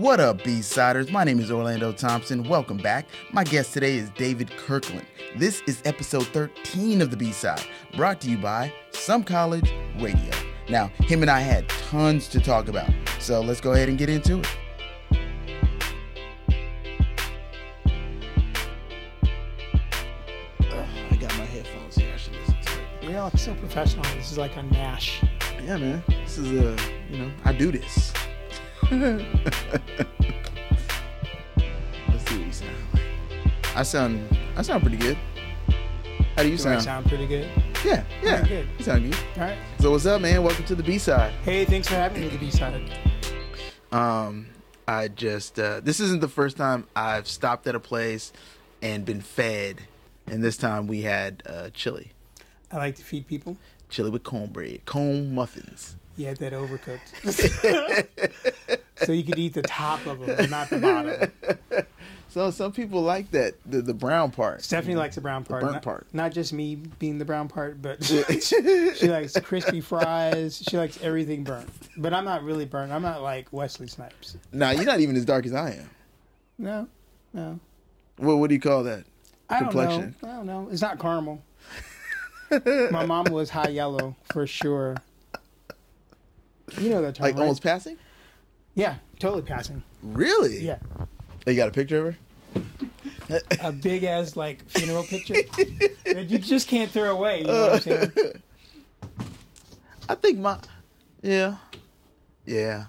What up, B-Siders? My name is Orlando Thompson. Welcome back. My guest today is David Kirkland. This is episode 13 of the B-Side, brought to you by Some College Radio. Now, him and I had tons to talk about, so let's go ahead and get into it. Ugh, I got my headphones here. I should listen to it. You're like so professional. This is like a Nash. Yeah, man. This is a, you know, I do this. Let's see what we sound like. I sound, I sound pretty good. How do you Do I sound? sound pretty good? Yeah, yeah. Pretty good. You sound good. All right. So what's up, man? Welcome to the B side. Hey, thanks for having me to the B side. Um, I just uh, this isn't the first time I've stopped at a place and been fed, and this time we had uh, chili, I like to feed people. chili with cornbread, cone muffins. You had that overcooked. so you could eat the top of them, but not the bottom. So some people like that the, the brown part. Stephanie likes the brown part. burnt not, part. Not just me being the brown part, but she likes crispy fries. She likes everything burnt. But I'm not really burnt. I'm not like Wesley Snipes. Nah, you're not even as dark as I am. No, no. What what do you call that? I don't Complexion. know. I don't know. It's not caramel. My mom was high yellow for sure. You know that term, Like right? almost passing? Yeah, totally passing. Really? Yeah, Oh, you got a picture of her? a big ass like funeral picture that you just can't throw away. You know what I'm saying? I think my yeah. Yeah.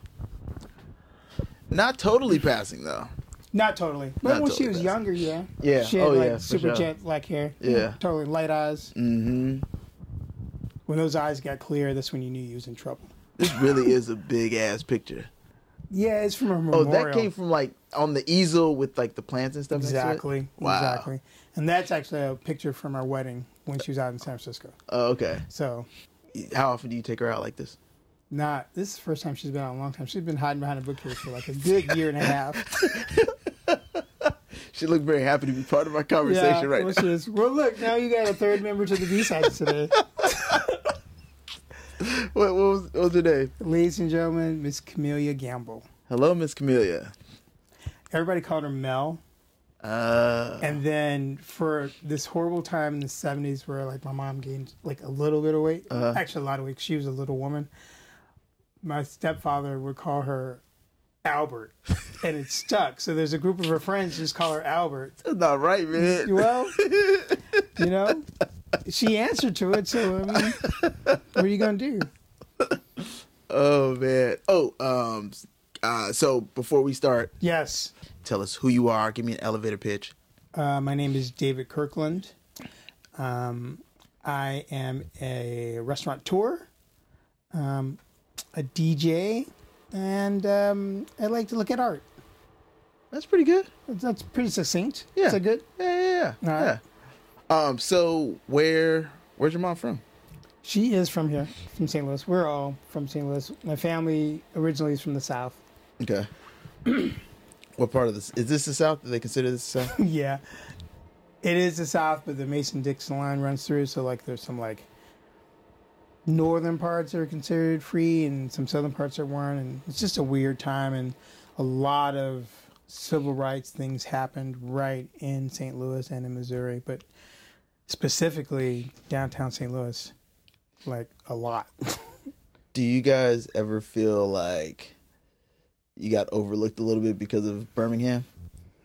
Not totally passing though. Not totally, but Not when totally she was passing. younger, yeah. Yeah. She had Oh, like yeah, super sure. jet black hair. Yeah. totally light eyes. Mm-hmm. When those eyes got clear, that's when you knew you was in trouble. This really is a big ass picture. Yeah, it's from a Oh, that came from like on the easel with like the plants and stuff. next to it? exactly, Wow. exactly. And that's actually a picture from our wedding when she was out in San Francisco. Oh, okay. So How often do you take her out like this? Not this is the first time she's been out in a long time. She's been hiding behind a bookcase for like a good year and a half. She looked very happy to be part of our conversation right well, now. is. Well, look, now you got a third member to the B sides today, What, what, was, what was her name? ladies and gentlemen. Miss Camellia Gamble. Hello, Miss Camellia. Everybody called her Mel, Uh, and then for this horrible time in the '70s, where like my mom gained like a little bit of weight, Uh-huh. actually a lot of weight, She was a little woman. My stepfather would call her Albert, and it stuck. So there's a group of her friends just call her Albert. that's not right, man. Well, you know, she answered to it. So I mean, what are you gonna do? Oh man. Oh, um, uh, so before we start, Yes, tell us who you are. Give me an elevator pitch. uh, my name is David Kirkland. Um, I am a restaurateur, um, a DJ, and um, I like to look at art. That's pretty good. That's pretty succinct. Yeah. Is that good? Yeah, yeah, yeah. Right. yeah. Um, so where where's your mom from? She is from here, from St. Louis. We're all from St. Louis. My family originally is from the South. Okay. what part of this is this the South? Do they consider this the South? yeah. It is the South, but the Mason Dixon line runs through. So, like, there's some, like, northern parts that are considered free and some southern parts that weren't. And it's just a weird time. And a lot of civil rights things happened right in St. Louis and in Missouri, but specifically downtown St. Louis, like, a lot. Do you guys ever feel like you got overlooked a little bit because of Birmingham?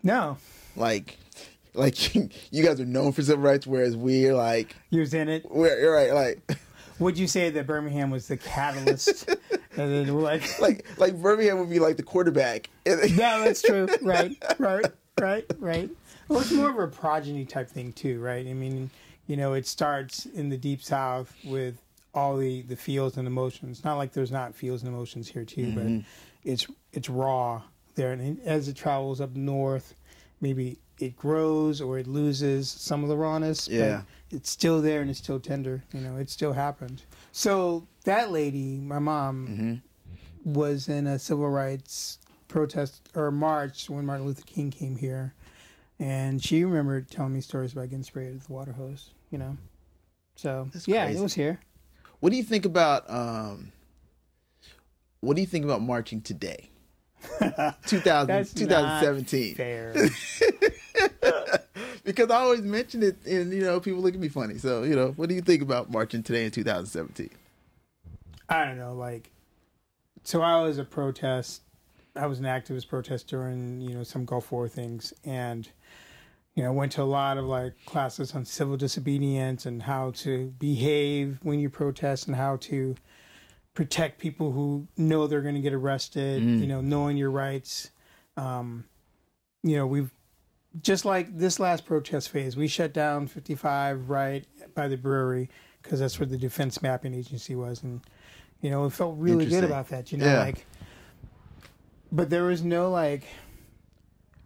no, Like, like you guys are known for civil rights, whereas we're like, you was in it. we're you're right, like, Would you say that Birmingham was the catalyst? like, like, like Birmingham would be like the quarterback. No, that's true. Right, right, right, right. Well, it's more of a progeny type thing too, right? I mean, you know, it starts in the deep south with all the the feels and emotions. Not like there's not feels and emotions here too, but mm-hmm. it's it's raw there, and as it travels up north, maybe it grows or it loses some of the rawness. Yeah. but it's still there and it's still tender. You know, it still happened. So that lady, my mom, mm-hmm. was in a civil rights protest or march when Martin Luther King came here, and she remembered telling me stories about getting sprayed with a water hose. You know, so That's yeah, crazy. it was here. What do you think about um? What do you think about marching today? 2000, That's 2017. fair. because I always mention it, and you know, people look at me funny. So, you know, what do you think about marching today in 2017? I don't know, like, so I was a protest. I was an activist protest during, you know, some Gulf War things, and you know, went to a lot of like classes on civil disobedience and how to behave when you protest and how to protect people who know they're going to get arrested. You know, knowing your rights. Um, you know, we've just like this last protest phase, we shut down 55 right by the brewery because that's where the defense mapping agency was, and you know, it felt really good about that. You know, Yeah. like, but there was no like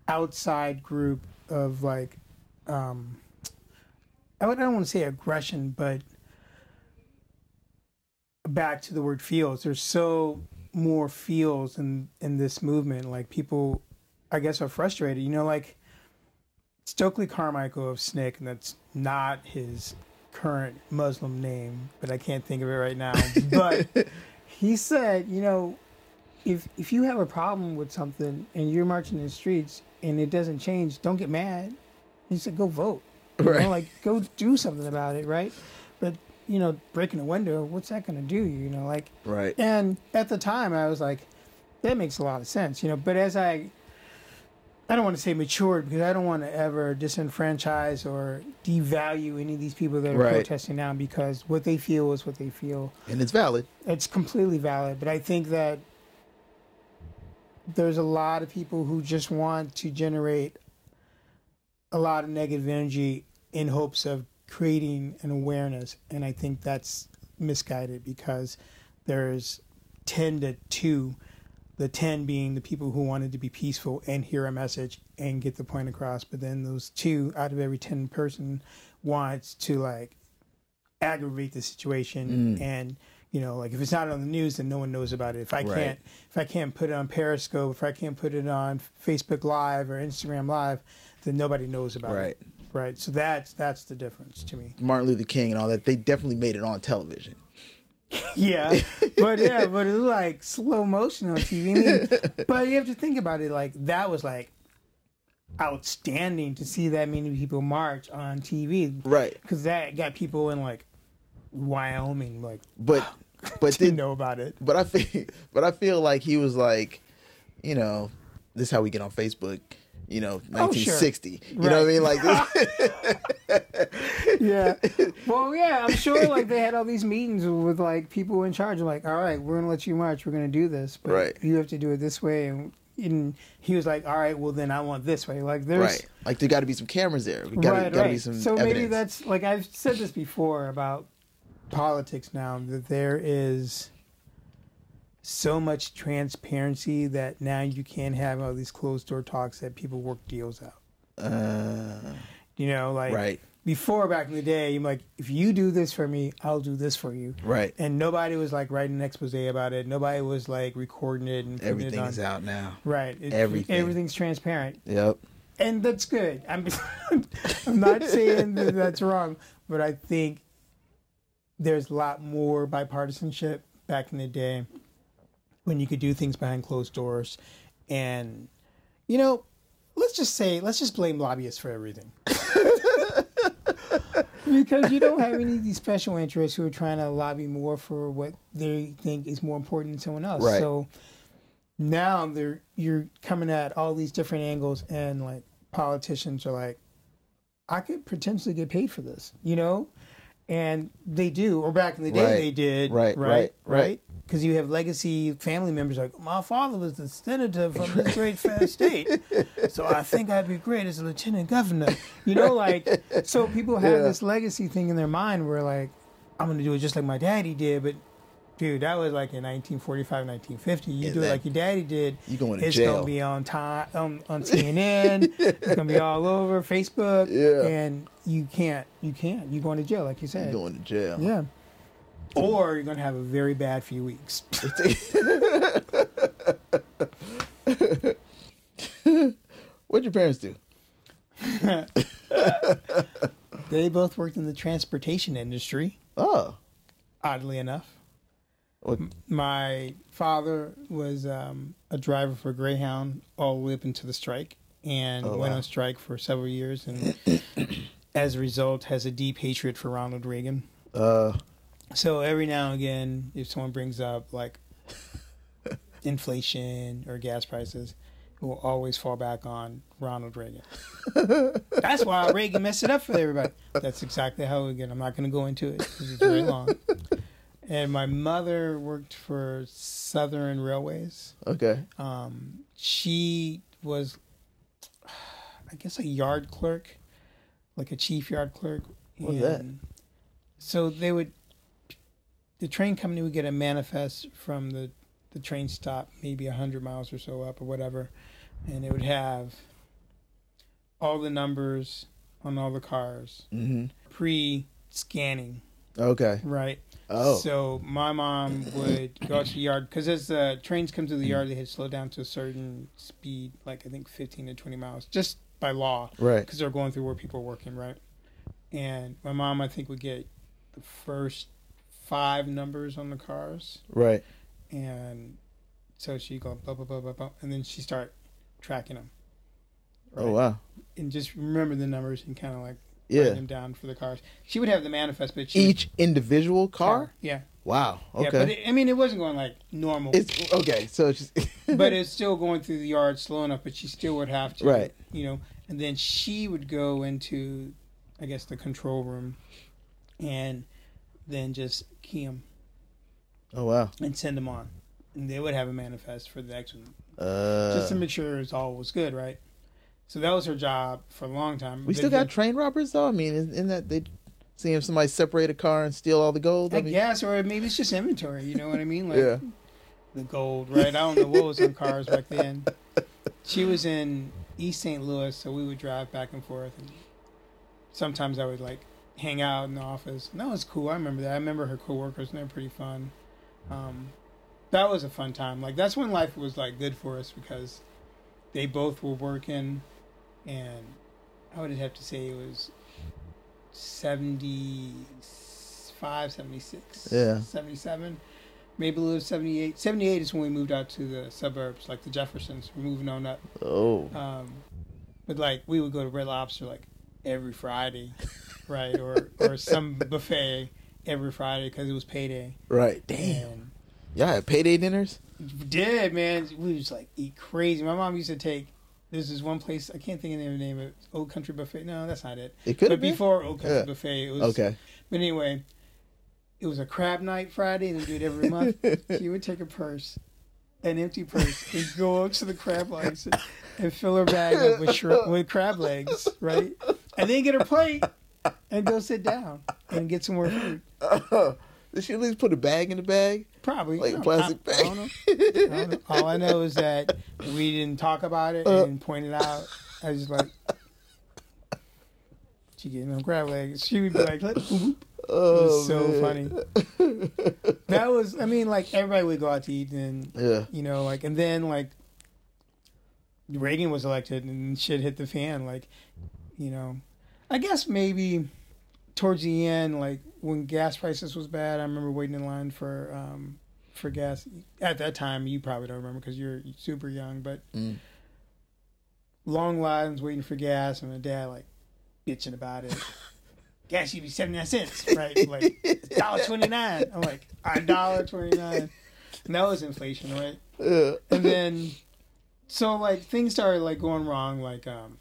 outside group of like, um, I I don't want to say aggression, but back to the word feels. There's so more feels in in this movement. Like people, I guess, are frustrated. You know, like Stokely Carmichael of SNCC, and that's not his current Muslim name, but I can't think of it right now. But he said, you know, if if you have a problem with something and you're marching in the streets and it doesn't change, don't get mad. He said, go vote. You know, Right. like go do something about it, right? But you know, breaking a window, what's that going to do? You know, like Right. and at the time, I was like, that makes a lot of sense, you know. But as I, I don't want to say matured because I don't want to ever disenfranchise or devalue any of these people that are Right. protesting now because what they feel is what they feel. And it's valid. It's completely valid. But I think that there's a lot of people who just want to generate a lot of negative energy in hopes of creating an awareness. And I think that's misguided because there's 10 to 2, the 10 being the people who wanted to be peaceful and hear a message and get the point across. But then those two out of every 10 person wants to like aggravate the situation mm. and you know like if it's not on the news then no one knows about it if i Right. can't if i can't put it on periscope if i can't put it on facebook live or instagram live then nobody knows about Right. it right Right. so that's that's the difference to me Martin Luther King and all that, they definitely made it on television. yeah but yeah but it was like slow motion on tv I mean, but you have to think about it like that was like outstanding to see that many people march on tv Right. because that got people in like wyoming like But but didn't know about it but I feel but I feel like he was like, you know, this is how we get on Facebook. You know, Oh, sure. 1960. You know what I mean? Like, yeah. Well, yeah, I'm sure like they had all these meetings with like people in charge. Like, all right, we're gonna let you march. We're gonna do this, but Right. you have to do it this way. And, and he was like, all right, well then I want this way. Like, there's right. Like there got to be some cameras there. We got to right, got to right. be some so evidence. maybe that's like I've said this before about politics now that there is so much transparency that now you can't have all these closed door talks that people work deals out. uh, You know, like right. before back in the day, you're like, if you do this for me, I'll do this for you. Right. And nobody was like writing an expose about it. Nobody was like recording it and putting Everything it out now. Right. It- Everything. Everything's transparent, Yep. and that's good. I'm I'm not saying that that's wrong, but I think there's a lot more bipartisanship back in the day when you could do things behind closed doors, and you know, let's just say let's just blame lobbyists for everything. because you don't have any of these special interests who are trying to lobby more for what they think is more important than someone else. Right. So now they're you're coming at all these different angles and like politicians are like, I could potentially get paid for this, you know? And they do, or back in the day Right. they did. Right, right, right, right. right. Because you have legacy family members like, my father was the senator from this great state, so I think I'd be great as a lieutenant governor. You know, like, so people have Yeah. this legacy thing in their mind where like, I'm gonna do it just like my daddy did, but dude, that was like in 1945, 1950. You Yeah, do it like your daddy did. You going to it's jail. gonna be on time um, on, on CNN. it's gonna be all over Facebook. Yeah. And you can't, you can't. You're going to jail, like you You said. going to jail. Yeah. Or you're gonna have a very bad few weeks. What'd your parents do? they both worked in the transportation industry, Oh, oddly enough. My father was um, a driver for Greyhound all the way up into the strike, and Oh, went wow. on strike for several years, and as a result, has a deep hatred for Ronald Reagan. Uh, So every now and again, if someone brings up like inflation or gas prices, it will always fall back on Ronald Reagan. That's why Reagan messed it up for everybody. That's exactly how we again. I'm not going to go into it because it's very long. And my mother worked for Southern Railways. okay. Um, she was, I guess, a yard clerk, like a chief yard clerk. What was that? So they would, the train company would get a manifest from the, the train stop, maybe a hundred miles or so up or whatever, and it would have all the numbers on all the cars Mm-hmm. pre-scanning, Okay. right? Oh. So my mom would go out to the yard because as the trains come to the yard, they had to slow down to a certain speed, like I think 15 to 20 miles, just by law, right. because they're going through where people are working, right? And my mom, I think, would get the first five numbers on the cars, Right. and so she go blah blah blah blah blah, and then she start tracking them. Oh wow. And just remember the numbers and kind of like Yeah. them down for the cars. She would have the manifest, but she Each individual car. yeah, Wow. Okay. yeah. But it, I mean, it wasn't going like normal. it's okay. So it's just. but it's still going through the yard slow enough. But she still would have to, Right. You know, and then she would go into, I guess, the control room, and then just key them oh wow. and send them on, and they would have a manifest for the next one, Uh, just to make sure it's all was good, right? So that was her job for a long time. we still got train robbers though. I mean, in, in that they see if somebody separate a car and steal all the gold. I, I mean, guess, or maybe it's just inventory. You know what I mean? Like Yeah. the gold, right? I don't know what was on cars back then. She was in East St. Louis, so we would drive back and forth. And sometimes I would like hang out in the office. And that was cool. I remember that. I remember her coworkers, and they're pretty fun. Um, that was a fun time. Like that's when life was like good for us because they both were working, and I would have to say it was 75, 76, Yeah. 77, maybe a little 78. 78 is when we moved out to the suburbs, like the Jeffersons. We're moving on up. Oh. Um, but like we would go to Red Lobster like every Friday, right? Or or some buffet every Friday because it was payday. Right. Damn. And Y'all had payday dinners. did man? We just like eat crazy. My mom used to take. There's this one place I can't think of the name of it. Old Country Buffet. No, that's not it. It could But been. before Old Country Yeah. Buffet, it was Okay. But anyway, it was a crab night Friday, and they do it every month. she would take a purse, an empty purse, and go up to the crab legs and, fill her bag up with shrimp, with crab legs, right? And then get her plate and go sit down and get some more food. Did she at least put a bag in the bag? Probably Like don't- plastic I, I bag? don't. I don't know. All I know is that we didn't talk about it Uh. and point it out. I was just like, she getting them crab legs. She would be like. Oh, was so man. that was. I mean, like everybody would go out to eat and Yeah. you know, like, and then like Reagan was elected and shit hit the fan. Like, you know, I guess maybe towards the end, like when gas prices was bad, I remember waiting in line for um for gas at that time. You probably don't remember because you're super young, but Mm. long lines waiting for gas, and my dad like bitching about it. gas to be seventy nine cents, right? Like dollar twenty nine. I'm like a dollar twenty nine. And that was inflation, right? Yeah. and then so like things started like going wrong like um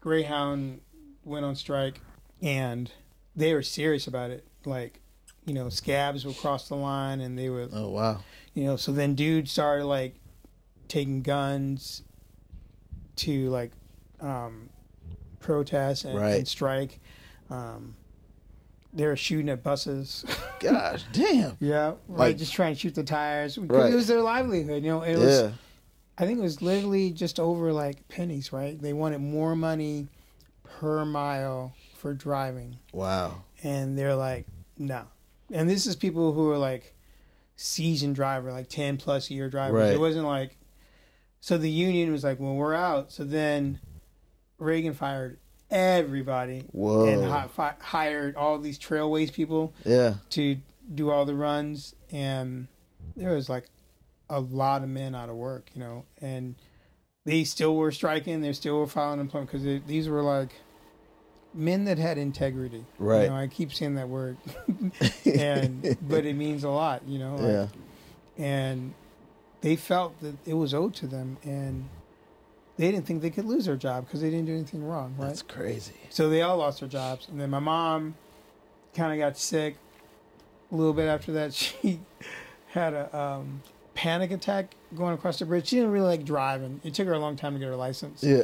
greyhound went on strike and they were serious about it like you know scabs would cross the line and they were Oh wow. you know so then dudes started like taking guns to like um protest and, Right. and strike um they were shooting at buses Gosh, damn. yeah right Like- just trying to shoot the tires Right. it was their livelihood you know it was I think it was literally just over like pennies, right? They wanted more money per mile for driving. Wow. And they're like, no. And this is people who are like seasoned driver, like 10 plus year drivers. Right. It wasn't like, so the union was like, well, we're out. So then Reagan fired everybody Whoa. and hi- fi- hired all these trailways people yeah. to do all the runs, and there was like a lot of men out of work, you know, and they still were striking. They still were filing employment because these were like men that had integrity. Right. You know, I keep saying that word, and but it means a lot, you know. like- yeah. and they felt that it was owed to them, and they didn't think they could lose their job because they didn't do anything wrong, right? That's crazy. So they all lost their jobs, and then my mom kind of got sick. A little bit after that, she had a um, panic attack going across the bridge. She didn't really like driving. It took her a long time to get her license. Yeah.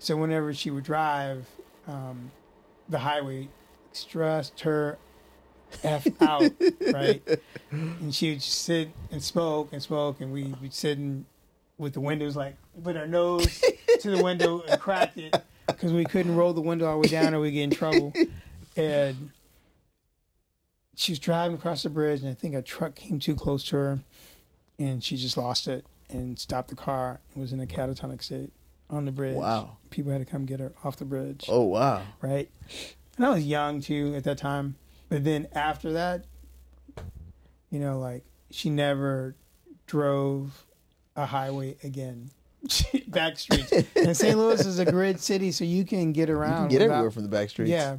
So whenever she would drive, um, the highway stressed her f out, right? And she would just sit and smoke and smoke, and we would sit in with the windows like with our nose to the window and crack it because we couldn't roll the window all the way down or we get in trouble. And she was driving across the bridge, and I think a truck came too close to her, and she just lost it and stopped the car and was in a catatonic state on the bridge. Wow. People had to come get her off the bridge Oh wow. right? And I was young too at that time. But then after that, you know, like she never drove a highway again. Back streets. And St. Louis is a grid city, so you can get around. You can get without- everywhere from the back streets. Yeah.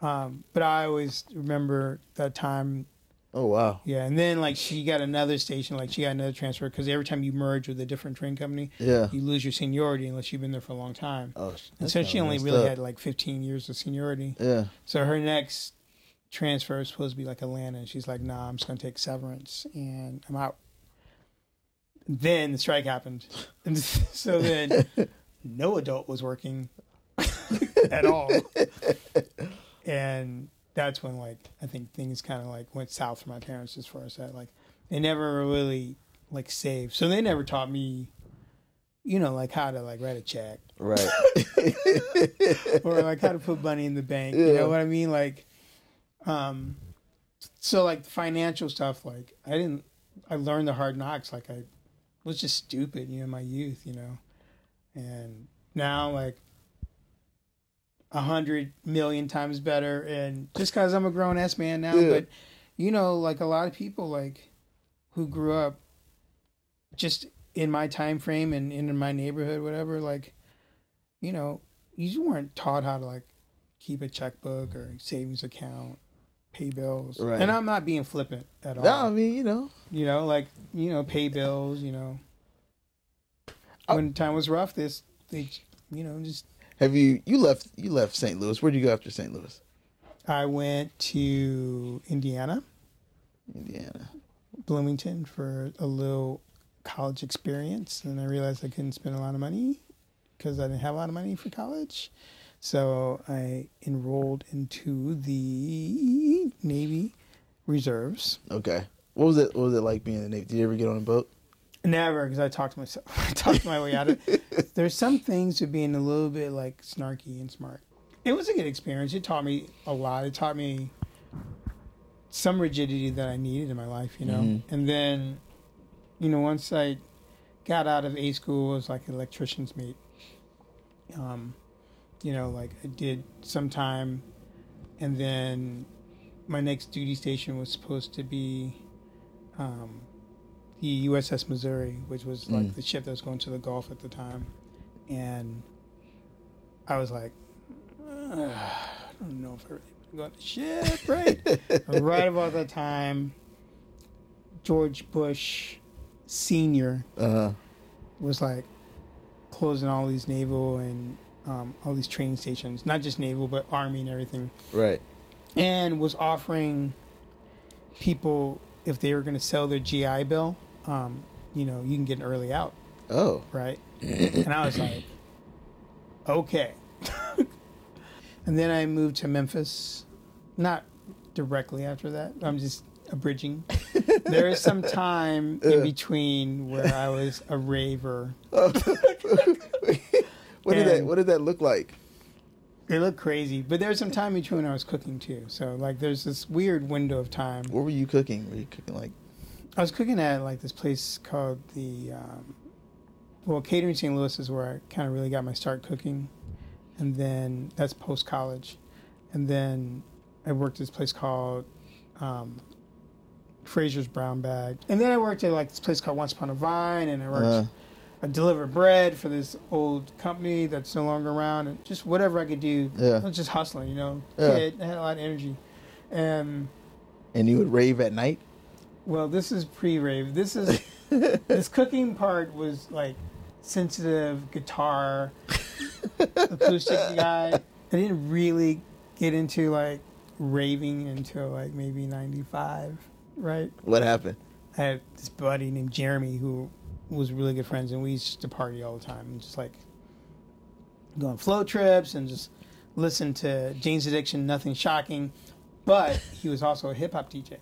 Um, but I always remember that time. Oh wow. Yeah. And then like she got another station, like she got another transfer because every time you merge with a different train company, Yeah. you lose your seniority unless you've been there for a long time. Oh. And so she only really up. had like 15 years of seniority. Yeah. So her next transfer is supposed to be like Atlanta, and she's like, "Nah, I'm just gonna take severance, and I'm out." Then the strike happened, and so then no adult was working at all, and that's when like I think things kind of like went south for my parents as far as that. Like they never really like saved, so they never taught me, you know, like how to like write a check Right. or like how to put money in the bank. You know what I mean? Like, um, so like the financial stuff. Like I didn't. I learned the hard knocks. Like I was just stupid, you know, in my youth, you know, and now like a hundred million times better. And just because I'm a grown ass man now, Yeah. but you know, like a lot of people like who grew up just in my time frame and in my neighborhood, whatever, like you know, you weren't taught how to like keep a checkbook or savings account, pay bills. Right. And I'm not being flippant at all. no, I mean you know. You know, like you know, pay bills. You know, Oh. when time was rough, this they, you know, just Have you you left you left St. Louis? Where'd you go after St. Louis? I went to Indiana, Indiana. Bloomington for a little college experience, and I realized I couldn't spend a lot of money because I didn't have a lot of money for college. So I enrolled into the Navy Reserves. Okay. What was it? What was it like being in the Navy? Did you ever get on a boat? Never, because I talked to myself. I talked my way out of it. There's some things to being a little bit like snarky and smart. It was a good experience. It taught me a lot. It taught me some rigidity that I needed in my life, you know. Mhm. And then, you know, once I got out of A school, I was like an electrician's mate. Um, you know, like I did some time, and then my next duty station was supposed to be um, the USS Missouri, which was like Mm. the ship that was going to the Gulf at the time, and I was like, I don't know if I really want to go on the ship, right? right about that time, George Bush Senior Uh was like closing all these naval and um, all these training stations, not just naval but army and everything, right. and was offering people if they were going to sell their GI Bill, um, you know, you can get an early out, Oh. right? and I was like, okay. and then I moved to Memphis, not directly after that. I'm just abridging. there is some time in between where I was a raver. what did that What did that look like? It looked crazy, but there's some time between when I was cooking too. So like, there's this weird window of time. What were you cooking? Were you cooking like? I was cooking at like this place called the, um, well, Catering St. Louis is where I kind of really got my start cooking, and then that's post college, and then I worked at this place called um, Frazer's Brown Bag, and then I worked at like this place called Once Upon a Vine, and I worked. Uh. I delivered bread for this old company that's no longer around, and just whatever I could do. Yeah. I was just hustling, you know. Yeah. Kid, I had a lot of energy, and And you would rave at night. Well, this is pre-rave. This is this cooking part was like sensitive guitar, acoustic guy. I didn't really get into like raving until like maybe '95, right? What happened? I had this buddy named Jeremy who was really good friends, and we used to party all the time and just like go on float trips and just listen to Jane's Addiction, nothing shocking. But he was also a hip hop DJ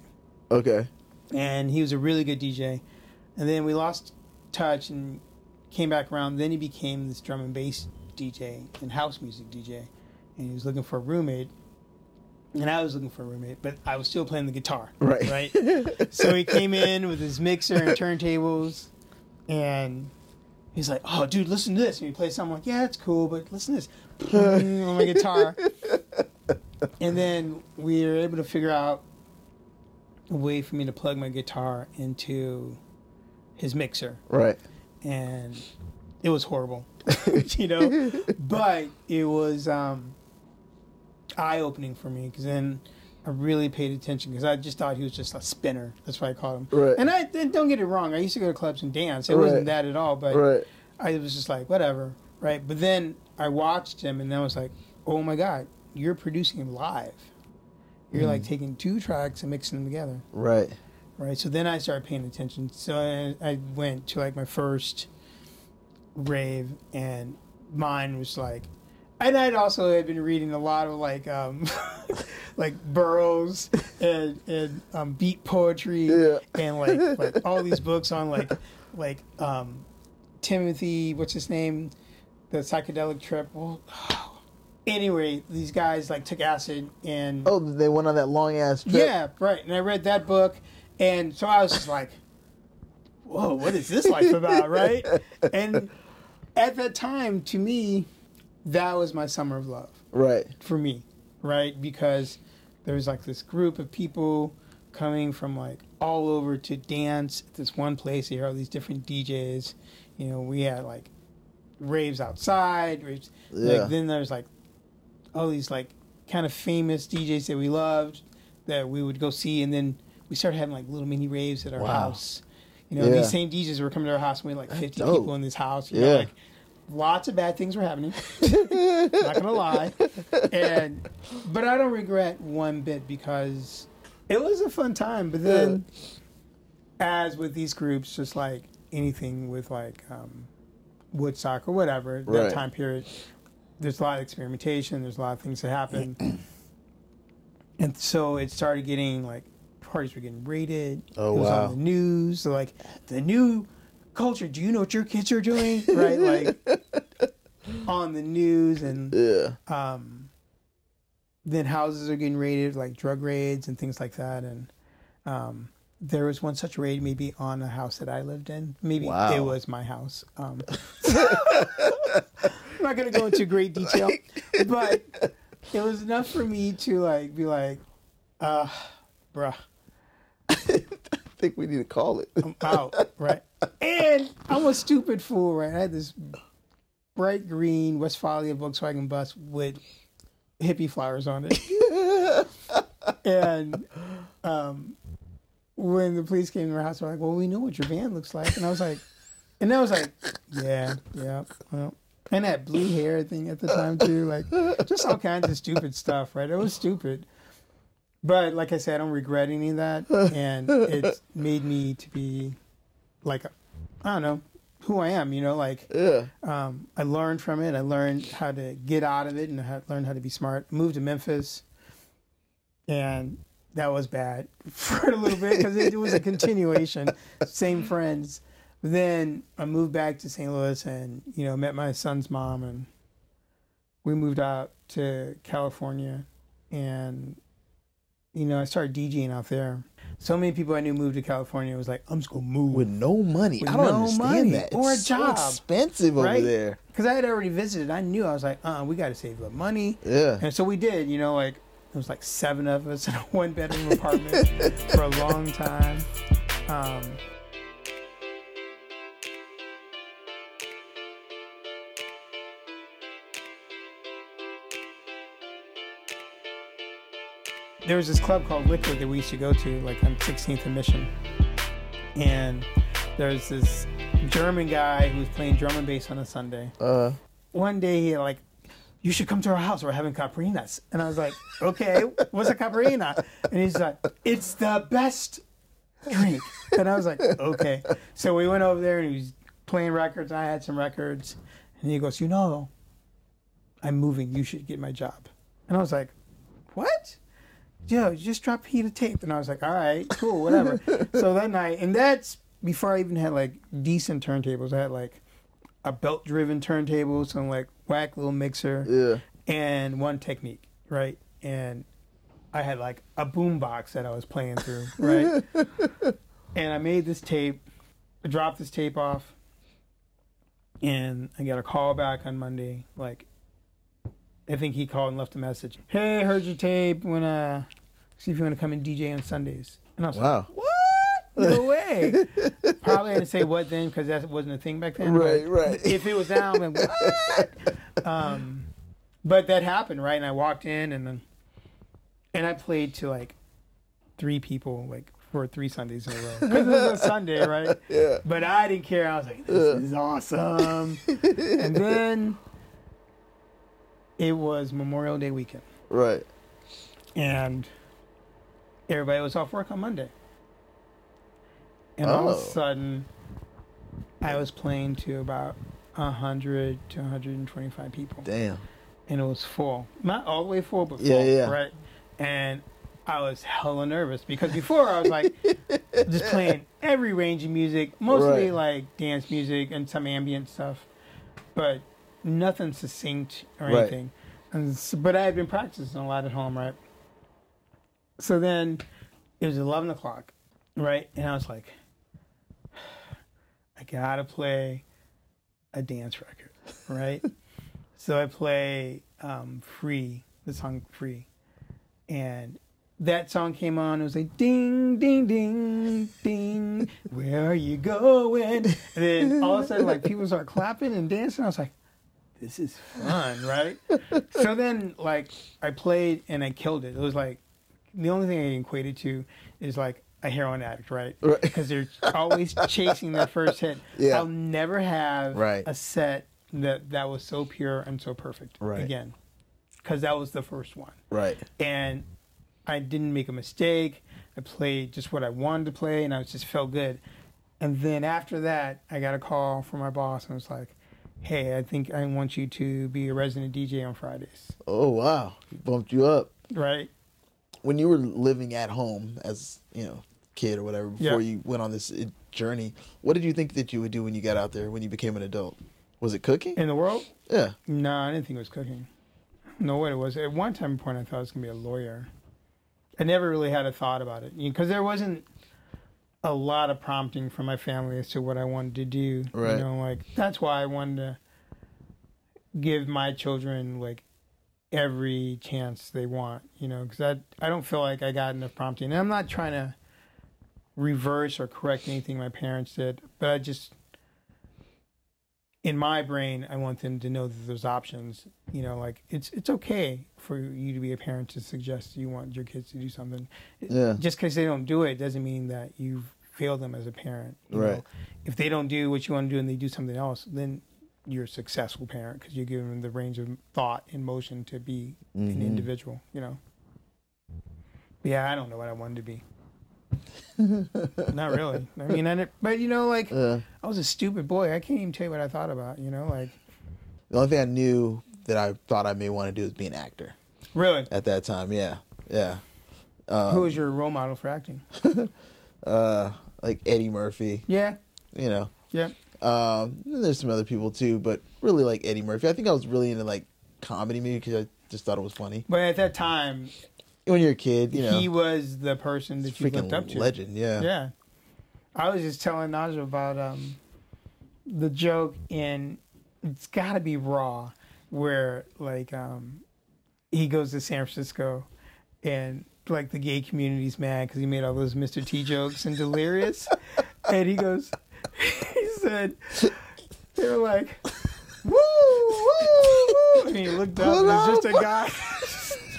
Okay. And he was a really good DJ. And then we lost touch and came back around. Then he became this drum and bass DJ and house music DJ, and he was looking for a roommate. And I was looking for a roommate, but I was still playing the guitar. Right. Right. so he came in with his mixer and turntables, and he's like, "Oh, dude, listen to this." And he plays something I'm like, "Yeah, it's cool, but listen to this." on my guitar. And then we were able to figure out a way for me to plug my guitar into his mixer, Right. and it was horrible, you know. But it was um, eye opening for me because then I really paid attention because I just thought he was just a spinner. That's why I called him. Right. And I and don't get it wrong. I used to go to clubs and dance. It Right. wasn't that at all. But Right. I was just like, whatever, right? But then I watched him, and then I was like, oh my god, you're producing live. You're like taking two tracks and mixing them together, Right. right? So then I started paying attention. So I, I went to like my first rave, and mine was like, and I'd also had been reading a lot of like, um, like Burroughs and and um, beat poetry Yeah. and like like all these books on like like um Timothy, what's his name, the psychedelic trip. Well, anyway, these guys like took acid and Oh, they went on that long ass trip. yeah, right. And I read that book, and so I was just like, "Whoa, what is this life about?" Right? And at that time, to me, that was my summer of love Right. for me, right? Because there was like this group of people coming from like all over to dance at this one place. Hear all these different DJs. You know, we had like raves outside. Raves, Yeah. like, then there's like all these like kind of famous DJs that we loved that we would go see, and then we started having like little mini raves at our Wow. house. You know, Yeah. these same DJs were coming to our house, and we had like 50 dope. people in this house. You know, Yeah. like lots of bad things were happening. Not gonna lie, and but I don't regret one bit because it was a fun time. But then, as with these groups, just like anything with like um, Woodstock or whatever that time period, there's a lot of experimentation. There's a lot of things that happen, and so it started getting like parties were getting raided. Oh, it was wow. on the news. So like the new culture. Do you know what your kids are doing? Right, like on the news and Yeah. um, then houses are getting raided, like drug raids and things like that. And um, there was one such raid, maybe on a house that I lived in. Maybe Wow. it was my house. Um, I'm not gonna go into great detail, but it was enough for me to like be like, uh, bruh, I think we need to call it. I'm out, right? And I'm a stupid fool, right? I had this bright green Westfalia Volkswagen bus with hippie flowers on it. and um, when the police came to our house, they're like, "Well, we know what your van looks like," and I was like, and I was like, "Yeah, yeah." Well, and that blue hair thing at the time too, like just all kinds of stupid stuff, right? It was stupid, but like I said, I don't regret any of that, and it's made me to be like, I don't know who I am, you know, like Yeah. um, I learned from it. I learned how to get out of it and I learned how to be smart. Moved to Memphis, and that was bad for a little bit because it, was a continuation. Same friends. But Then I moved back to St. Louis and you know met my son's mom and we moved out to California and you know I started DJing out there. So many people I knew moved to California. It was like I'm just gonna move With no money. With I don't no understand money that. or It's a job, So expensive over right? there. because I had already visited. I knew I was like, uh, we got to save up money, Yeah. and so we did. You know, like There was like seven of us in a one bedroom apartment for a long time. Um, there was this club called Liquid that we used to go to, like on 16th and Mission. And there's this German guy who was playing drum and bass on a Sunday. Uh, One day he like, you should come to our house. We're having caipirinhas. And I was like, okay, what's a caipirinha? And he's like, it's the best drink. And I was like, okay. So we went over there and he was playing records. And I had some records. And he goes, you know, I'm moving. You should get my job. And I was like, what? Yo, just drop heat of tape. And I was like, all right, cool, whatever. so that night, and that's before I even had like decent turntables. I had like a belt driven turntable, some like whack little mixer, yeah. and one technique, right? And I had like a boom box that I was playing through, right? and I made this tape, I dropped this tape off, and I got a call back on Monday. Like, I think he called and left a message. Hey, heard your tape. Wanna see if you want to come and DJ on Sundays? And I was like, Wow. what? No way. Probably didn't say what then because that wasn't a thing back then. but Right, right. If it was down, then what? Um, but that happened, right? And I walked in and then, and I played to like three people, like for three Sundays in a row. Because it was a Sunday, right? Yeah. But I didn't care. I was like, this is awesome. and then it was Memorial Day weekend. Right. And everybody was off work on Monday. And all of Oh. a sudden, I was playing to about 100 to 125 people. Damn. And it was full. Not all the way full, but full. Yeah, yeah. Right. And I was hella nervous because before I was like just playing every range of music, mostly Right. like dance music and some ambient stuff, but nothing succinct or Right. anything. And but I had been practicing a lot at home, right? So then it was 11 o'clock, right? And I was like, I gotta play a dance record, right? so I play um, Free, the song Free. And that song came on. It was like ding, ding, ding, ding. Where are you going? And then all of a sudden, like people start clapping and dancing. I was like, this is fun, right? so then, like, I played and I killed it. It was like the only thing I equated to is like a heroin addict, right? Right. Because they're always chasing that first hit. Yeah. I'll never have Right. a set that that was so pure and so perfect Right. again, because that was the first one Right. and I didn't make a mistake. I played just what I wanted to play, and I just felt good. And then after that, I got a call from my boss, and was like, "Hey, I think I want you to be a resident DJ on Fridays." Oh wow. He bumped you up. Right? When you were living at home as, you know, kid or whatever before Yeah. you went on this uh, journey, what did you think that you would do when you got out there when you became an adult? Was it cooking? In the world? Yeah. No, I didn't think it was cooking. No, what it was. At one time point, I thought I was gonna be a lawyer. I never really had a thought about it because there wasn't a lot of prompting from my family as to what I wanted to do. Right. You know, like that's why I wanted to give my children like every chance they want. You know, because I I don't feel like I got enough prompting, and I'm not trying to reverse or correct anything my parents did, but I just in my brain, I want them to know that there's options. You know, like it's it's okay for you to be a parent to suggest you want your kids to do something. Yeah. Just because they don't do it doesn't mean that you've failed them as a parent. you know? Right. If they don't do what you want to do and they do something else, then you're a successful parent because you're giving them the range of thought and motion to be an Mhm. individual. You know. But yeah, I don't know what I wanted to be. Not really. I mean, I, didn't- but you know, like Uh, I was a stupid boy. I can't even tell you what I thought about. You know, like the only thing I knew that I thought I may want to do is be an actor really. at that time. Yeah. Yeah. Um, Who was your role model for acting? uh, like Eddie Murphy, Yeah, you know. yeah. Um, there's some other people too, but really like Eddie Murphy. I think I was really into like comedy maybe because I just thought it was funny. But at that time, When you're a kid, you know, he was the person that you looked up to. legend. Yeah. Yeah. I was just telling Naja about um, the joke in it's gotta be raw where like um, he goes to San Francisco and like the gay community's mad because he made all those Mr. T jokes and delirious, and he goes, he said, they were like, woo, woo, woo, and he looked up and it's just a guy,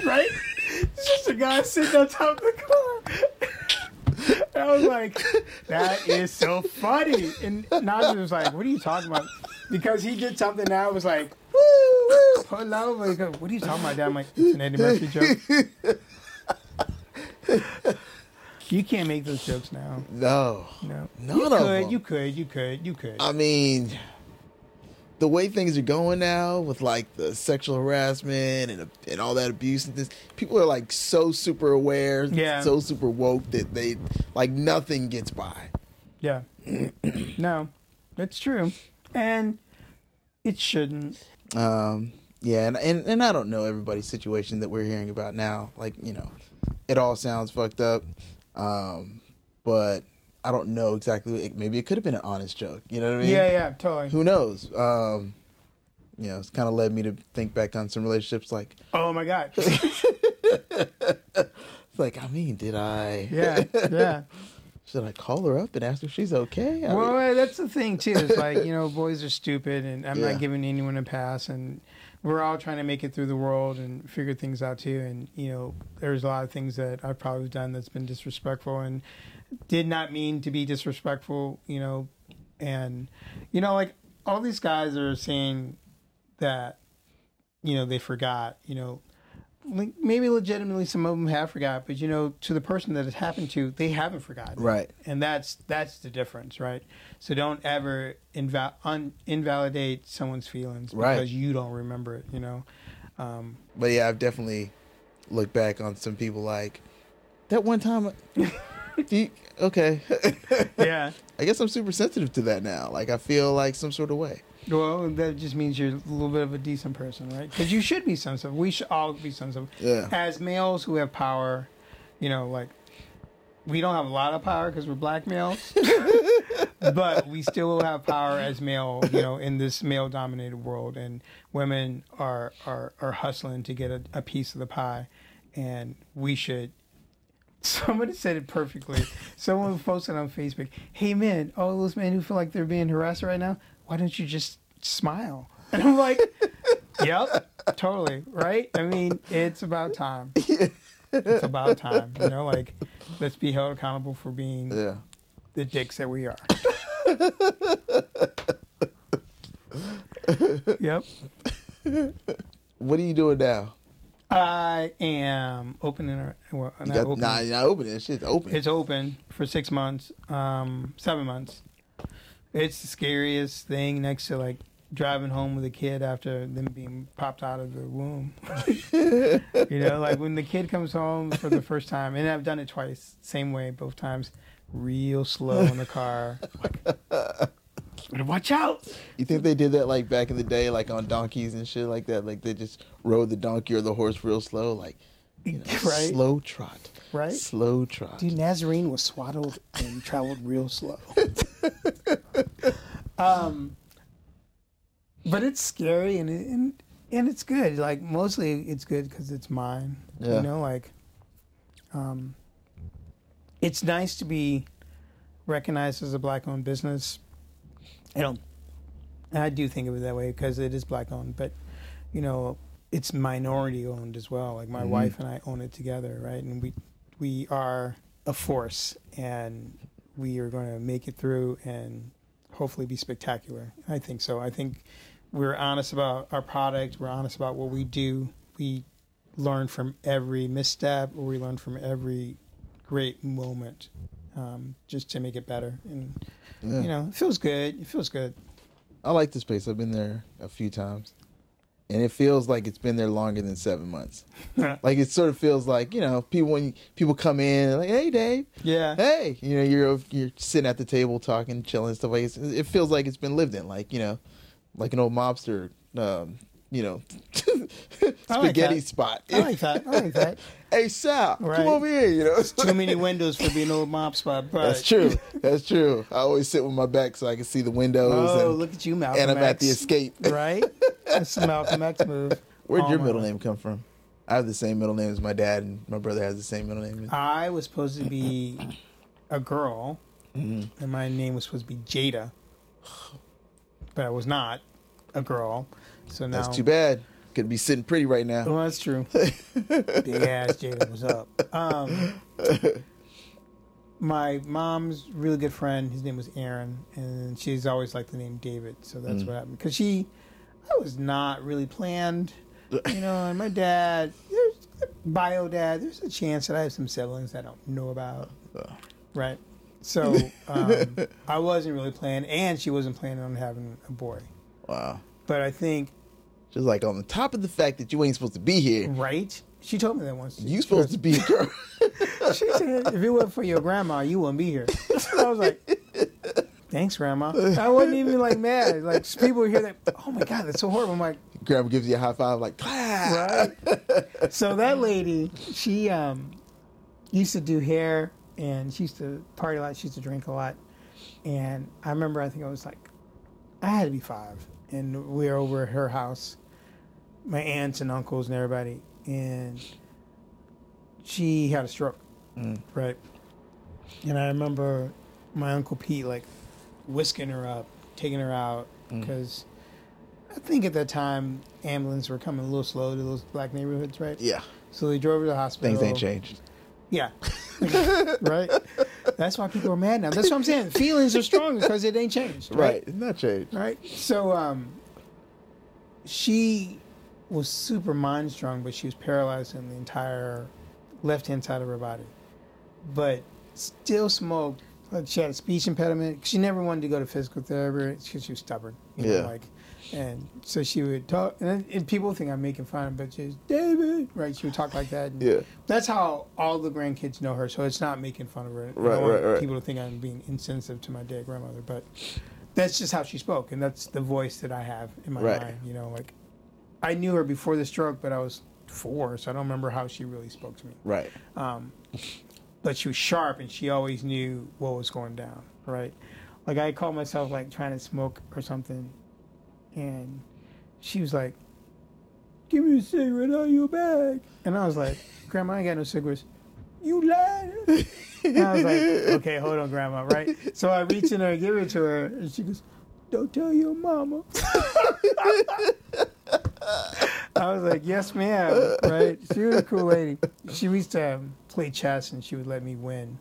right? It's just a guy sitting on top of the car. And I was like, that is so funny. And Najee was like, what are you talking about? Because he did something that I was like, woo, woo. Hello. Like, what are you talking about, Dad? I'm like, it's an Eddie Murphy joke. You can't make those jokes now. No. No. None you of could, them. You could. You could. You could. I mean, the way things are going now with like the sexual harassment and and all that abuse and this, people are like so super aware, Yeah. so super woke that they like nothing gets by. yeah. no, that's true, and it shouldn't. Um, yeah, and, and and I don't know everybody's situation that we're hearing about now. Like you know, it all sounds fucked up, um, but I don't know exactly. It, maybe it could have been an honest joke. You know what I mean? Yeah. Yeah. Totally. Who knows? Um, you know, it's kind of led me to think back on some relationships. Like, Oh my god. it's like, I mean, did I? Yeah. Yeah. Should I call her up and ask if she's okay? I Well, mean, uh, that's the thing too. It's like you know, boys are stupid, and I'm Yeah. not giving anyone a pass. And we're all trying to make it through the world and figure things out too. And you know, there's a lot of things that I've probably done that's been disrespectful and did not mean to be disrespectful. You know, and you know, like all these guys are saying that you know they forgot. You know. Like maybe legitimately some of them have forgot, but you know, to the person that it happened to, they haven't forgotten right. and that's that's the difference, right? So don't ever inval- un- invalidate someone's feelings because Right. you don't remember it. You know, um, But yeah, I've definitely looked back on some people like that one time. you- okay, yeah. I guess I'm super sensitive to that now. Like I feel like some sort of way. Well, that just means you're a little bit of a decent person, right? Because you should be sensitive. We should all be sensitive. Yeah. As males who have power, you know, like we don't have a lot of power because we're black males, but we still have power as male, you know, in this male-dominated world, and women are are are hustling to get a, a piece of the pie, and we should. Somebody said it perfectly. Someone posted on Facebook, "Hey man, all those men who feel like they're being harassed right now, why don't you just smile?" And I'm like, "Yep, totally, right? I mean, it's about time. It's about time, you know. Like, let's be held accountable for being Yeah. the dicks that we are." yep. What are you doing now? I am opening. A, well, not got, opening. nah, you're not opening. That shit's open. It's open for six months, um, seven months. It's the scariest thing next to like driving home with a kid after them being popped out of the womb. you know, like when the kid comes home for the first time, and I've done it twice, same way, both times, real slow in the car. Like, watch out! You think they did that like back in the day, like on donkeys and shit like that? Like they just rode the donkey or the horse real slow, like you know, Right? slow trot, Right? Slow trot. Dude, Nazarene was swaddled and traveled real slow. um, but it's scary and it, and and it's good. Like mostly, it's good because it's mine. Yeah. You know, like, um, it's nice to be recognized as a black-owned business. I don't. I do think of it that way because it is black-owned, but you know, it's minority-owned as well. Like my Mhm. wife and I own it together, right? And we we are a force and we are going to make it through and hopefully be spectacular. I think so. I think we're honest about our product, we're honest about what we do. We learn from every misstep or we learn from every great moment um, just to make it better. And, Yeah. you know, it feels good. It feels good. I like this place. I've been there a few times, and it feels like it's been there longer than seven months. like it sort of feels like you know people when people come in like, hey Dave, yeah. hey, you know you're you're sitting at the table talking, chilling, stuff like this. It feels like it's been lived in, like you know, like an old mobster, um, you know, I like spaghetti spot. I like that. I like that. hey Sal, Right. come over here. You know, Too many windows for being an old mob spot. But That's true. That's true. I always sit with my back so I can see the windows, Oh, and, look at you, Malcolm and I'm at the escape. Right? That's the Malcolm X move. Where'd Oh, your middle name come from? I have the same middle name as my dad, and my brother has the same middle name. I was supposed to be a girl, Mm-hmm. and my name was supposed to be Jada, but I was not a girl. So now That's too bad. Could be sitting pretty right now. Well, that's true. Big ass Jada was up. Um, my mom's really good friend, his name was Aaron, and she's always liked the name David. So that's what happened. Because she, I was not really planned, you know. And my dad, there's bio dad. There's a chance that I have some siblings I don't know about, right? So um, I wasn't really planned, and she wasn't planning on having a boy. Wow. But I think, Just like on the top of the fact that you ain't supposed to be here, right? She told me that once. you supposed to be a girl. She said, if it wasn't for your grandma, you wouldn't be here. I was like, thanks, grandma. I wasn't even like mad. Like people hear that, oh my god, that's so horrible. I'm like, Grandma gives you a high five, like, clap. right. so that lady, she um used to do hair and she used to party a lot. She used to drink a lot. And I remember, I think I was like, I had to be five, and we were over at her house, my aunts and uncles and everybody, and she had a stroke, right? And I remember my uncle Pete like whisking her up, taking her out, because I think at that time ambulances were coming a little slow to those black neighborhoods, right? Yeah. So they drove her to the hospital. Things ain't changed. Yeah. right? That's why people are mad now. That's what I'm saying. Feelings are strong because it ain't changed. Right. Right. It's not changed. Right. So um she was super mind strong, but she was paralyzed in the entire left hand side of her body. But still smoked. Like she had a speech impediment. She never wanted to go to physical therapy because she was stubborn. You know, Yeah. like and so she would talk and, and people think I'm making fun, but she's David, right? She would talk like that. Yeah. that's how all the grandkids know her, so it's not making fun of her. Right, right, right. People to think I'm being insensitive to my dead grandmother, but that's just how she spoke, and that's the voice that I have in my Right. mind. You know, like I knew her before the stroke, but I was four, so I don't remember how she really spoke to me. Right. Um, but she was sharp, and she always knew what was going down. Right, like I called myself like trying to smoke or something, and she was like, "Give me a cigarette out of your bag," and I was like, "Grandma, I ain't got no cigarettes." You lied. And I was like, "Okay, hold on, Grandma." Right. So I reach in there and give it to her, and she goes, "Don't tell your mama." I was like, "Yes, ma'am." Right? She was a cool lady. She used to play chess, and she would let me win.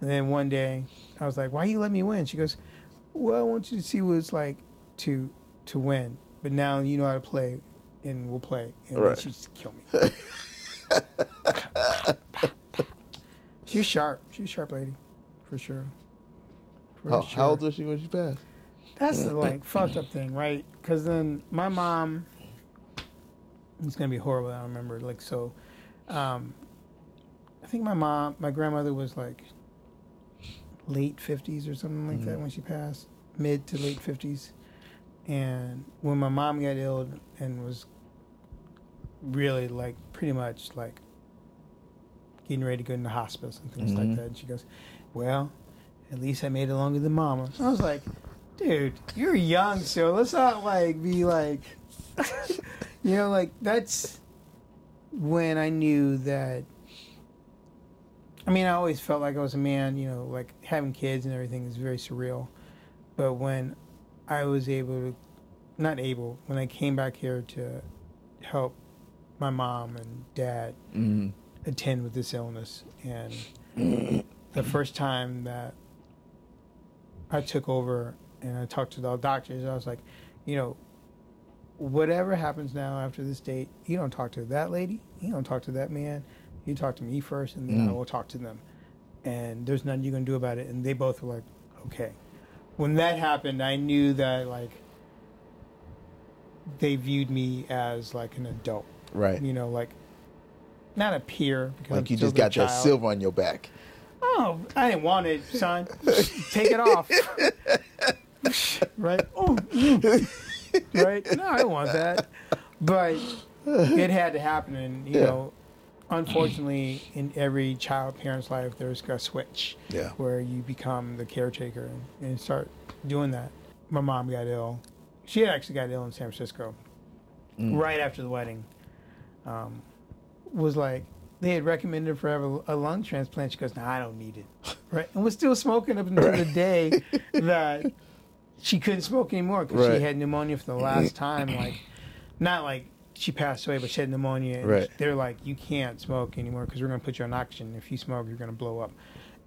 And then one day, I was like, "Why you let me win?" She goes, "Well, I want you to see what it's like to to win, but now you know how to play, and we'll play." And Right. then she just killed me. She's sharp. She's a sharp lady, for sure. For How, sure. how old was she when she passed? That's the like fucked up thing, right? Because then my mom, it's gonna be horrible. I don't remember. Like so, um, I think my mom, my grandmother was like late fifties or something like that when she passed, mid to late fifties. And when my mom got ill and was really like pretty much like getting ready to go into hospice and things Mhm. like that, and she goes, "Well, at least I made it longer than Mama." I was like, "Dude, you're young, so let's not like be like, you know, like that's when I knew that." I mean, I always felt like I was a man, you know, like having kids and everything is very surreal. But when I was able to, not able, when I came back here to help my mom and dad Mm. attend with this illness, and the first time that I took over and I talked to the doctors, I was like, you know, whatever happens now after this date, you don't talk to that lady, you don't talk to that man, you talk to me first, and then I Mm. will talk to them. And there's nothing you can do about it. And they both were like, okay. When that happened, I knew that like they viewed me as like an adult, Right. you know, like not a peer because I'm Like you just got that child. silver on your back. Oh, I didn't want it, son. Take it off. right? Oh, mm. right? No, I don't want that. But it had to happen, and you Yeah. know, unfortunately, in every child parent's life, there's a switch Yeah. where you become the caretaker and, and start doing that. My mom got ill. She actually got ill in San Francisco Mm. right after the wedding. Um, was like, they had recommended for have a, a lung transplant. She goes, "No, I don't need it." Right, and was still smoking up until the day that she couldn't smoke anymore because Right. she had pneumonia for the last time. Like, not like she passed away, but she had pneumonia. And Right. They're like, you can't smoke anymore because we're gonna put you on oxygen. If you smoke, you're gonna blow up.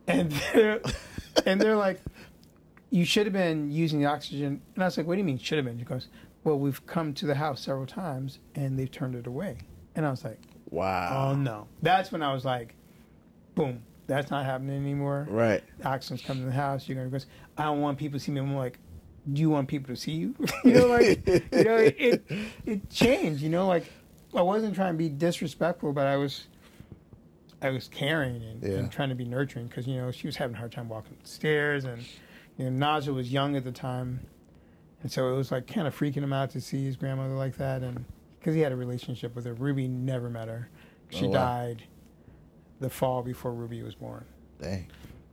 And they're, and they're like, you should have been using the oxygen. And I was like, what do you mean should have been? She goes, well, we've come to the house several times and they've turned it away. And I was like, Wow. oh no. That's when I was like, boom, that's not happening anymore. Right. Oxygen's coming to the house. You're gonna go. I don't want people to see me. I'm like, do you want people to see you? you know, like, you know, it, it it changed. You know, like I wasn't trying to be disrespectful, but I was. I was caring and, Yeah. and trying to be nurturing because you know she was having a hard time walking upstairs and you know Naja was young at the time, and so it was like kind of freaking him out to see his grandmother like that and because he had a relationship with her. Ruby never met her. Oh, she Oh, wow. died the fall before Ruby was born. Dang.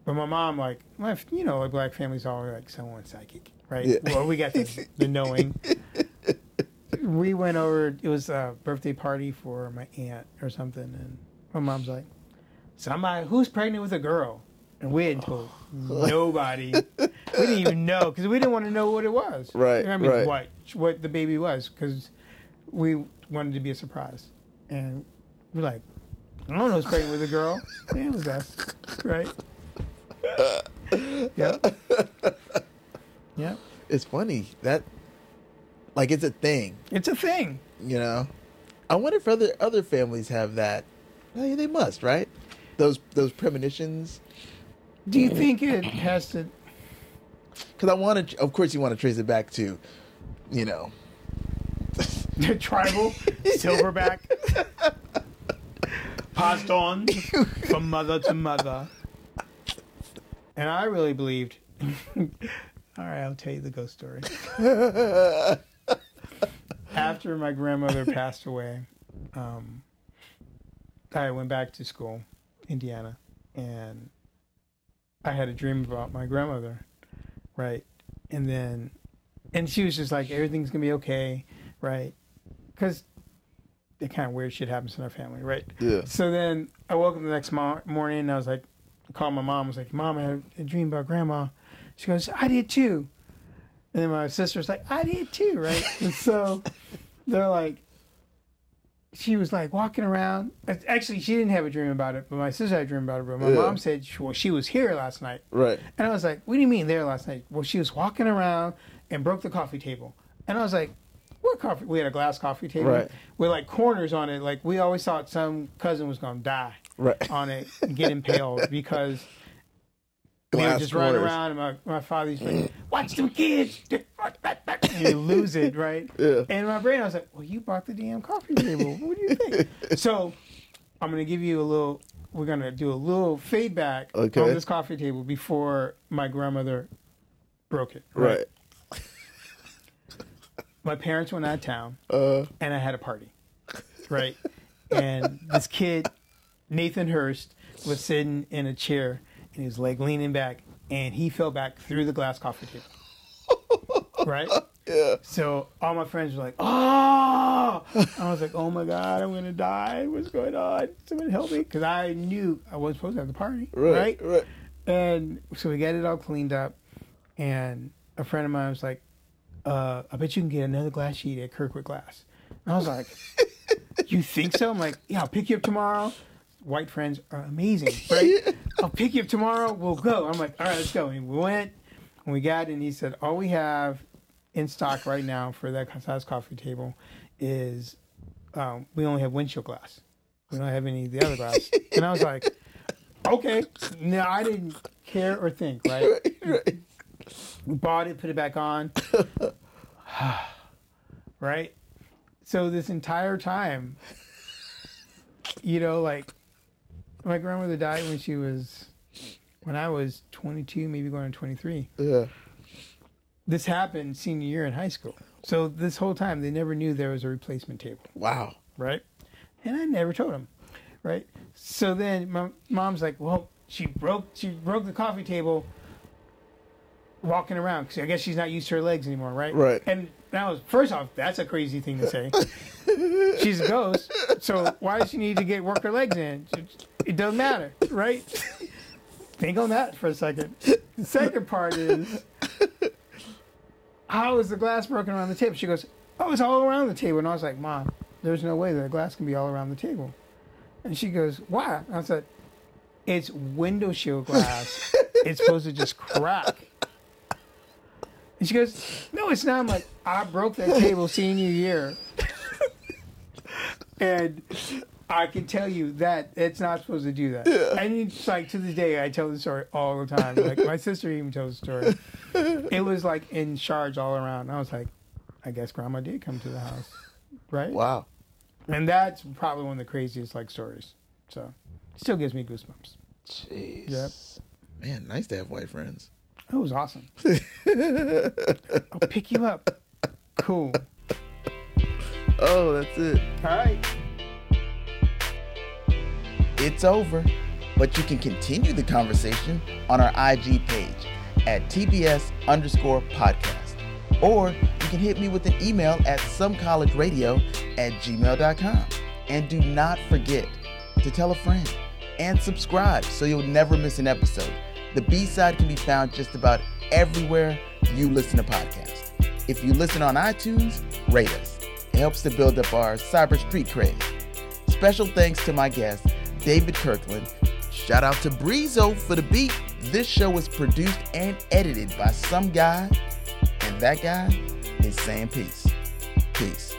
But my mom, like, my, you know, like black families all like someone's psychic, right? Yeah. Well, we got the, the knowing. we went over. It was a birthday party for my aunt or something, and my mom's like, "Somebody who's pregnant with a girl," and we hadn't oh. told nobody. We didn't even know because we didn't want to know what it was. Right, I mean, right. what what the baby was because we wanted to be a surprise, and we're like, "I don't know who's pregnant with a girl." Yeah, it was us, right? Yep. Yep. It's funny that, like, it's a thing. It's a thing. You know. I wonder if other other families have that. Well, yeah, they must, right? Those those premonitions. Do you think it has to? Because I want to. Of course, you want to trace it back to, you know. The tribal silverback passed on from mother to mother and i really believed all right i'll tell you the ghost story after my grandmother passed away um, i went back to school indiana and i had a dream about my grandmother right and then and she was just like everything's gonna be okay right because the kind of weird shit happens in our family, right? Yeah. So then I woke up the next mo- morning and I was like, called my mom. I was like, Mom, I had a dream about grandma. She goes, I did too. And then my sister's like, I did too, right? and so they're like, she was like walking around. Actually, she didn't have a dream about it, but my sister had a dream about it. But my Yeah. mom said, well, she was here last night. Right. And I was like, what do you mean there last night? Well, she was walking around and broke the coffee table. And I was like, what coffee? We had a glass coffee table Right. with like corners on it. Like we always thought some cousin was going to die Right. on it and get impaled because they Glass just running around. And my, my father's like, watch them kids. And you lose it, right? Yeah. And in my brain, I was like, well, you bought the damn coffee table. What do you think? so I'm going to give you a little, we're going to do a little feedback Okay. on this coffee table before my grandmother broke it. Right. My parents went out of town Uh. and I had a party, right? and this kid, Nathan Hurst, was sitting in a chair and was like leaning back and he fell back through the glass coffee table. right? Yeah. So all my friends were like, "Oh!" I was like, "Oh my god, I'm gonna die! What's going on? Someone help me!" Because I knew I wasn't supposed to have the party, Right. right? Right. And so we got it all cleaned up, and a friend of mine was like, uh, "I bet you can get another glass sheet at Kirkwood Glass." And I was like, "You think so?" I'm like, "Yeah, I'll pick you up tomorrow." White friends are amazing, right? I'll pick you up tomorrow. We'll go. I'm like, all right, let's go. And we went, and we got, and he said, all we have in stock right now for that size coffee table is um, we only have windshield glass. We don't have any of the other glass. and I was like, okay. No, I didn't care or think, right? Right. We bought it, put it back on. right? So this entire time, you know, like my grandmother died when she was, when I was 22, maybe going on 23. Yeah. This happened senior year in high school. So this whole time, they never knew there was a replacement table Wow. right? And I never told them. right? So then my mom's like, well, she broke she broke the coffee table. walking around because I guess she's not used to her legs anymore, right? Right. And now, first off, that's a crazy thing to say. she's a ghost, so why does she need to get work her legs in? It doesn't matter, right? Think on that for a second. The second part is how is the glass broken around the table? She goes, Oh, it's all around the table. And I was like, Mom, there's no way that the glass can be all around the table. And she goes, Why? And I said, It's window shield glass. it's supposed to just crack. And she goes, No, it's not. I'm like, I broke that table senior year. and I can tell you that it's not supposed to do that. And it's like to this day, I tell the story all the time. Like my sister even tells the story. It was like in charge all around. And I was like, I guess grandma did come to the house, right? Wow. And that's probably one of the craziest like stories. So, still gives me goosebumps. Jeez. Yep. Man, nice to have white friends. It was awesome. I'll pick you up. Cool. Oh, that's it. All right. It's over, but you can continue the conversation on our IG page at TBS underscore podcast. Or you can hit me with an email at somecollegeradio at gmail.com. And do not forget to tell a friend and subscribe so you'll never miss an episode. The B side can be found just about everywhere you listen to podcasts. If you listen on iTunes, rate us. It helps to build up our cyber street cred. Special thanks to my guest, David Kirkland. Shout out to Breezo for the beat. This show was produced and edited by some guy, and that guy is saying peace. Peace.